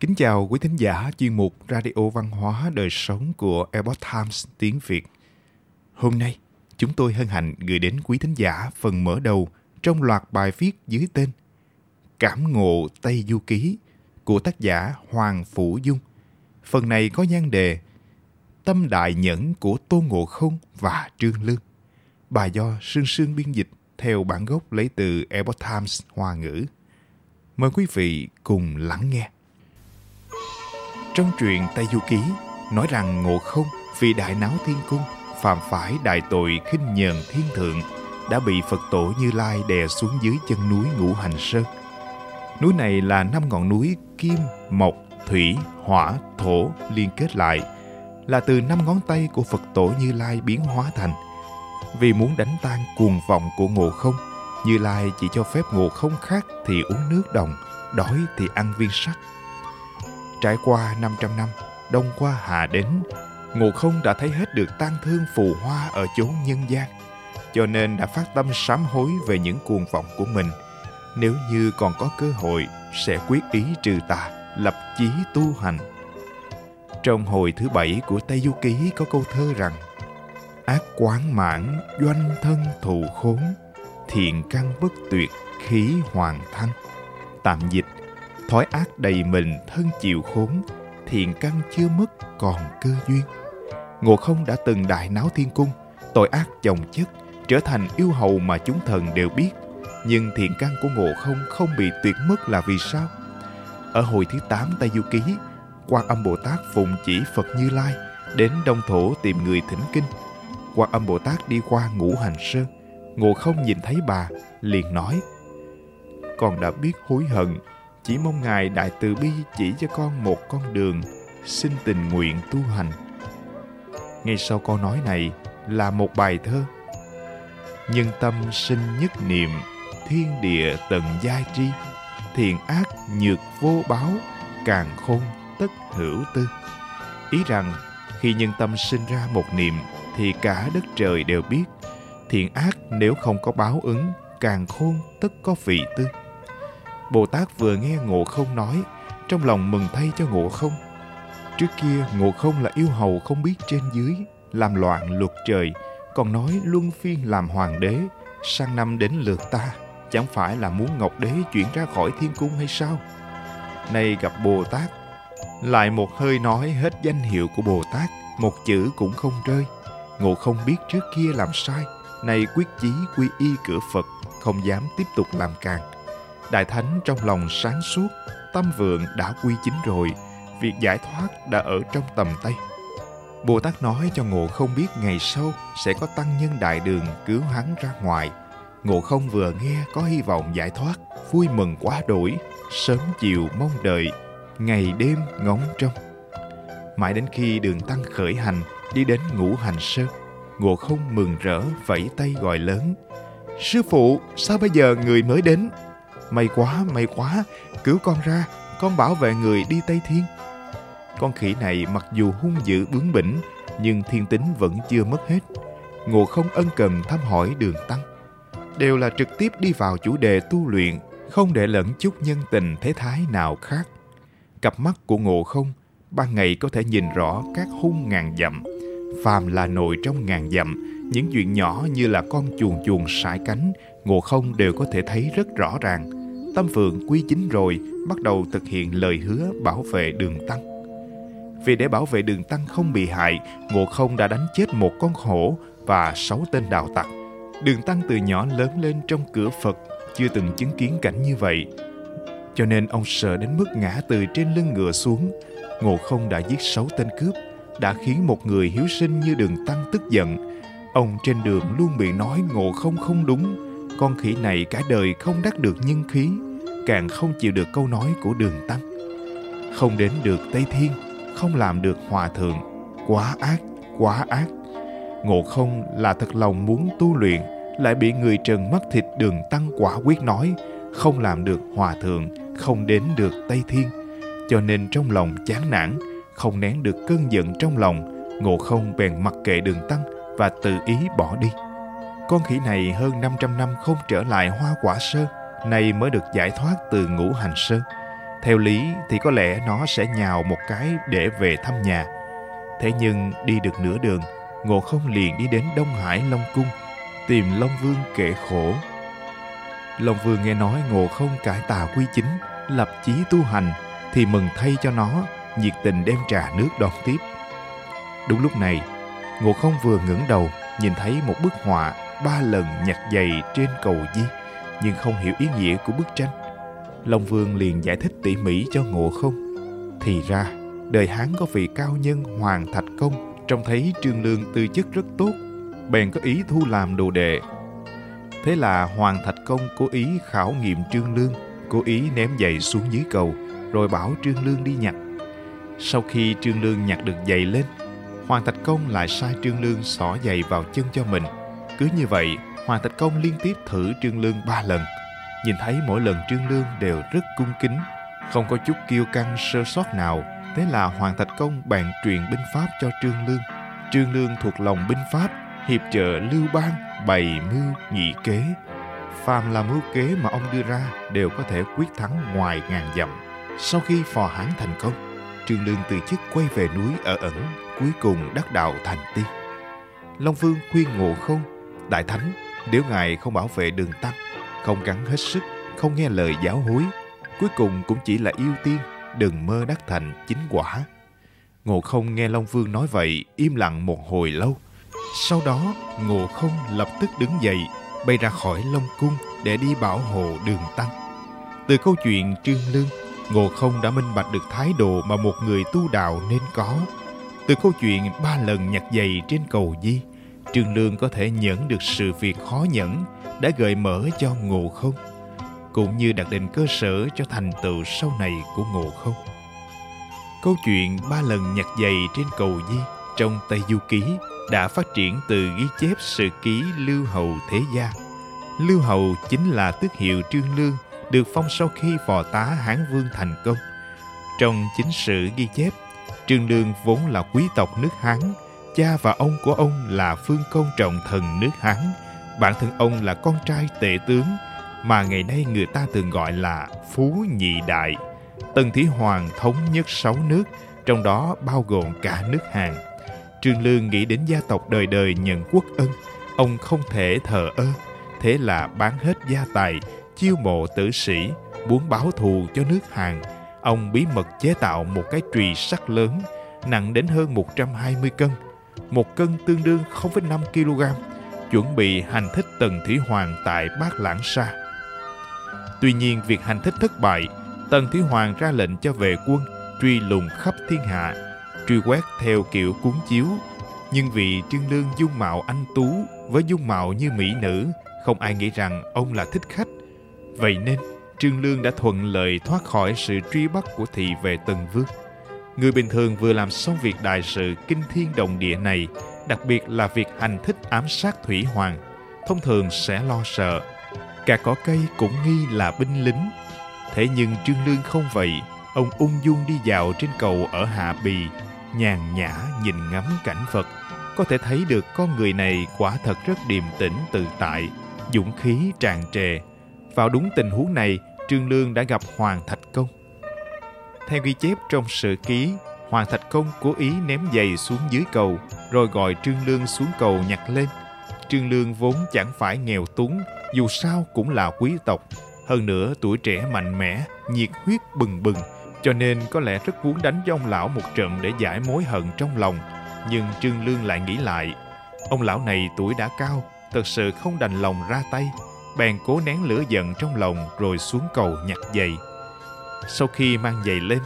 Kính chào quý thính giả chuyên mục Radio Văn hóa Đời Sống của Epoch Times tiếng Việt. Hôm nay, chúng tôi hân hạnh gửi đến quý thính giả phần mở đầu trong loạt bài viết dưới tên Cảm ngộ Tây Du Ký của tác giả Hoàng Phủ Dung. Phần này có nhan đề Tâm Đại Nhẫn của Tôn Ngộ Không và Trương Lương. Bài do Sương Sương biên dịch theo bản gốc lấy từ Epoch Times Hoa ngữ. Mời quý vị cùng lắng nghe. Trong truyện Tây Du Ký nói rằng Ngộ Không vì đại náo thiên cung phạm phải đại tội khinh nhờn thiên thượng đã bị Phật tổ Như Lai đè xuống dưới chân núi Ngũ Hành Sơn. Núi này là năm ngọn núi kim, mộc, thủy, hỏa, thổ liên kết lại là từ năm ngón tay của Phật tổ Như Lai biến hóa thành. Vì muốn đánh tan cuồng vọng của Ngộ Không, Như Lai chỉ cho phép Ngộ Không khác thì uống nước đồng, đói thì ăn viên sắt. Trải qua 500 năm, đông qua hà đến, Ngộ Không đã thấy hết được tan thương phù hoa ở chốn nhân gian, cho nên đã phát tâm sám hối về những cuồng vọng của mình. Nếu như còn có cơ hội, sẽ quyết ý trừ tà, lập chí tu hành. Trong hồi thứ bảy của Tây Du Ký có câu thơ rằng Ác quán mãn, doanh thân thù khốn, thiện căn bất tuyệt, khí hoàng thăng. Tạm dịch, thói ác đầy mình thân chịu khốn, thiện căn chưa mất còn cơ duyên. Ngộ không đã từng đại náo thiên cung, tội ác chồng chất, trở thành yêu hầu mà chúng thần đều biết. Nhưng thiện căn của ngộ không không bị tuyệt mất là vì sao? Ở hồi thứ 8 Tây Du Ký, quan âm Bồ Tát phụng chỉ Phật Như Lai đến Đông Thổ tìm người thỉnh kinh. Quan âm Bồ Tát đi qua ngũ hành sơn, ngộ không nhìn thấy bà, liền nói Con đã biết hối hận, chỉ mong Ngài Đại Từ Bi chỉ cho con một con đường, xin tình nguyện tu hành. Ngay sau câu nói này là một bài thơ. Nhân tâm sinh nhất niệm, thiên địa tận giai tri, thiện ác nhược vô báo, càng khôn tất hữu tư. Ý rằng, khi nhân tâm sinh ra một niệm, thì cả đất trời đều biết, thiện ác nếu không có báo ứng, càng khôn tất có vị tư. Bồ Tát vừa nghe Ngộ Không nói, trong lòng mừng thay cho Ngộ Không. Trước kia Ngộ Không là yêu hầu không biết trên dưới, làm loạn luật trời, còn nói luân phiên làm hoàng đế, sang năm đến lượt ta, chẳng phải là muốn Ngọc Đế chuyển ra khỏi thiên cung hay sao? Nay gặp Bồ Tát, lại một hơi nói hết danh hiệu của Bồ Tát, một chữ cũng không rơi. Ngộ không biết trước kia làm sai, nay quyết chí quy y cửa Phật, không dám tiếp tục làm càng. Đại Thánh trong lòng sáng suốt, tâm vượng đã quy chính rồi, việc giải thoát đã ở trong tầm tay. Bồ Tát nói cho Ngộ không biết ngày sau sẽ có tăng nhân đại đường cứu hắn ra ngoài. Ngộ không vừa nghe có hy vọng giải thoát, vui mừng quá đổi, sớm chiều mong đợi, ngày đêm ngóng trông. Mãi đến khi đường tăng khởi hành, đi đến ngũ hành sơn, Ngộ không mừng rỡ vẫy tay gọi lớn. Sư phụ, sao bây giờ người mới đến? May quá, may quá, cứu con ra, con bảo vệ người đi Tây Thiên. Con khỉ này mặc dù hung dữ bướng bỉnh, nhưng thiên tính vẫn chưa mất hết. Ngộ không ân cần thăm hỏi đường tăng. Đều là trực tiếp đi vào chủ đề tu luyện, không để lẫn chút nhân tình thế thái nào khác. Cặp mắt của ngộ không, ban ngày có thể nhìn rõ các hung ngàn dặm. Phàm là nội trong ngàn dặm, những chuyện nhỏ như là con chuồn chuồn sải cánh, ngộ không đều có thể thấy rất rõ ràng. Tâm Phượng quy chính rồi, bắt đầu thực hiện lời hứa bảo vệ đường tăng. Vì để bảo vệ đường tăng không bị hại, Ngộ Không đã đánh chết một con hổ và sáu tên đạo tặc. Đường tăng từ nhỏ lớn lên trong cửa Phật, chưa từng chứng kiến cảnh như vậy. Cho nên ông sợ đến mức ngã từ trên lưng ngựa xuống. Ngộ Không đã giết sáu tên cướp, đã khiến một người hiếu sinh như đường tăng tức giận. Ông trên đường luôn bị nói Ngộ Không không đúng. Con khỉ này cả đời không đắc được nhân khí, càng không chịu được câu nói của đường tăng. Không đến được Tây Thiên, không làm được hòa thượng. Quá ác quá ác. Ngộ không là thật lòng muốn tu luyện lại bị người trần mắt thịt đường tăng quả quyết nói không làm được hòa thượng không đến được tây thiên. Cho nên trong lòng chán nản không nén được cơn giận trong lòng ngộ không bèn mặc kệ đường tăng và tự ý bỏ đi. Con khỉ này hơn 500 năm không trở lại hoa quả sơn nay mới được giải thoát từ ngũ hành sơn Theo lý thì có lẽ nó sẽ nhào một cái để về thăm nhà. Thế nhưng đi được nửa đường, Ngộ không liền đi đến Đông Hải Long Cung, tìm Long Vương kể khổ. Long Vương nghe nói Ngộ không cải tà quy chính, lập chí tu hành, thì mừng thay cho nó, nhiệt tình đem trà nước đón tiếp. Đúng lúc này, Ngộ không vừa ngẩng đầu, nhìn thấy một bức họa ba lần nhặt giày trên cầu Di, nhưng không hiểu ý nghĩa của bức tranh. Long Vương liền giải thích tỉ mỉ cho Ngộ không. Thì ra, đời Hán có vị cao nhân Hoàng Thạch Công trông thấy Trương Lương tư chất rất tốt, bèn có ý thu làm đồ đệ. Thế là Hoàng Thạch Công cố ý khảo nghiệm Trương Lương, cố ý ném giày xuống dưới cầu, rồi bảo Trương Lương đi nhặt. Sau khi Trương Lương nhặt được giày lên, Hoàng Thạch Công lại sai Trương Lương xỏ giày vào chân cho mình. Cứ như vậy, Hoàng Thạch Công liên tiếp thử Trương Lương ba lần. Nhìn thấy mỗi lần Trương Lương đều rất cung kính, không có chút kiêu căng sơ sót nào. Thế là Hoàng Thạch Công bàn truyền binh pháp cho Trương Lương. Trương Lương thuộc lòng binh pháp, hiệp trợ Lưu Bang, bày mưu nhị kế. Phàm là mưu kế mà ông đưa ra đều có thể quyết thắng ngoài ngàn dặm. Sau khi phò hán thành công, Trương Lương từ chức quay về núi ở ẩn, cuối cùng đắc đạo thành tiên. Long Vương khuyên ngộ không, Đại Thánh, nếu Ngài không bảo vệ đường tăng, không gắng hết sức, không nghe lời giáo hối, cuối cùng cũng chỉ là yêu tiên, đừng mơ đắc thành chính quả. Ngộ không nghe Long Vương nói vậy, im lặng một hồi lâu. Sau đó, Ngộ không lập tức đứng dậy, bay ra khỏi Long Cung để đi bảo hộ đường tăng. Từ câu chuyện Trương Lương, Ngộ không đã minh bạch được thái độ mà một người tu đạo nên có. Từ câu chuyện ba lần nhặt giày trên cầu Di, Trương Lương có thể nhẫn được sự việc khó nhẫn đã gợi mở cho Ngộ không, cũng như đặt định cơ sở cho thành tựu sau này của Ngộ không. Câu chuyện ba lần nhặt giày trên cầu Di trong Tây Du Ký đã phát triển từ ghi chép sự ký Lưu Hầu Thế Gia. Lưu Hầu chính là tước hiệu Trương Lương được phong sau khi phò tá Hán Vương thành công. Trong chính sử ghi chép, Trương Lương vốn là quý tộc nước Hán, cha và ông của ông là phương công trọng thần nước Hán, bản thân ông là con trai tể tướng, mà ngày nay người ta thường gọi là Phú Nhị Đại. Tần Thủy Hoàng thống nhất sáu nước, trong đó bao gồm cả nước Hàn. Trương Lương nghĩ đến gia tộc đời đời nhận quốc ân, ông không thể thờ ơ, thế là bán hết gia tài, chiêu mộ tử sĩ, muốn báo thù cho nước Hàn. Ông bí mật chế tạo một cái trùy sắt lớn, nặng đến hơn 120 cân, một cân tương đương 0,5 kg, chuẩn bị hành thích Tần Thủy Hoàng tại Bát Lãng Sa. Tuy nhiên, việc hành thích thất bại, Tần Thủy Hoàng ra lệnh cho vệ quân truy lùng khắp thiên hạ, truy quét theo kiểu cuốn chiếu. Nhưng vì Trương Lương dung mạo anh tú với dung mạo như mỹ nữ, không ai nghĩ rằng ông là thích khách. Vậy nên, Trương Lương đã thuận lợi thoát khỏi sự truy bắt của thị vệ Tần Vương. Người bình thường vừa làm xong việc đại sự kinh thiên động địa này, đặc biệt là việc hành thích ám sát Thủy Hoàng, thông thường sẽ lo sợ. Cả cỏ cây cũng nghi là binh lính. Thế nhưng Trương Lương không vậy, ông ung dung đi dạo trên cầu ở Hạ Bì, nhàn nhã nhìn ngắm cảnh vật. Có thể thấy được con người này quả thật rất điềm tĩnh tự tại, dũng khí tràn trề. Vào đúng tình huống này, Trương Lương đã gặp Hoàng Thạch Công. Theo ghi chép trong sử ký, Hoàng Thạch Công cố ý ném giày xuống dưới cầu, rồi gọi Trương Lương xuống cầu nhặt lên. Trương Lương vốn chẳng phải nghèo túng, dù sao cũng là quý tộc. Hơn nữa tuổi trẻ mạnh mẽ, nhiệt huyết bừng bừng, cho nên có lẽ rất muốn đánh cho ông lão một trận để giải mối hận trong lòng. Nhưng Trương Lương lại nghĩ lại, ông lão này tuổi đã cao, thật sự không đành lòng ra tay, bèn cố nén lửa giận trong lòng rồi xuống cầu nhặt giày. Sau khi mang giày lên,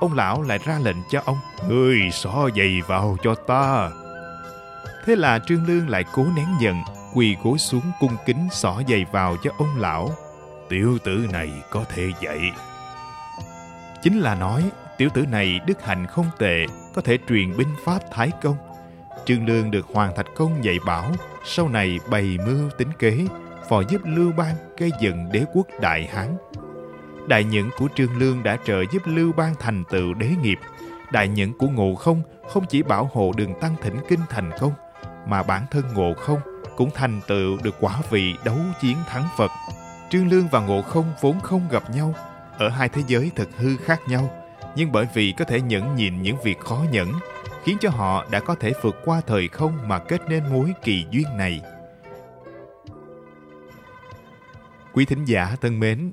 ông lão lại ra lệnh cho ông, Ngươi xỏ giày vào cho ta. Thế là Trương Lương lại cố nén giận, quỳ gối xuống cung kính xỏ giày vào cho ông lão. Tiểu tử này có thể dạy. Chính là nói, tiểu tử này đức hạnh không tệ, có thể truyền binh pháp thái công. Trương Lương được Hoàng Thạch Công dạy bảo, sau này bày mưu tính kế, phò giúp Lưu Bang gây dựng đế quốc Đại Hán. Đại nhẫn của Trương Lương đã trợ giúp Lưu Bang thành tựu đế nghiệp. Đại nhẫn của Ngộ Không không chỉ bảo hộ đường tăng thỉnh kinh thành công, mà bản thân Ngộ Không cũng thành tựu được quả vị đấu chiến thắng Phật. Trương Lương và Ngộ Không vốn không gặp nhau, ở hai thế giới thật hư khác nhau, nhưng bởi vì có thể nhẫn nhịn những việc khó nhẫn, khiến cho họ đã có thể vượt qua thời không mà kết nên mối kỳ duyên này. Quý thính giả thân mến,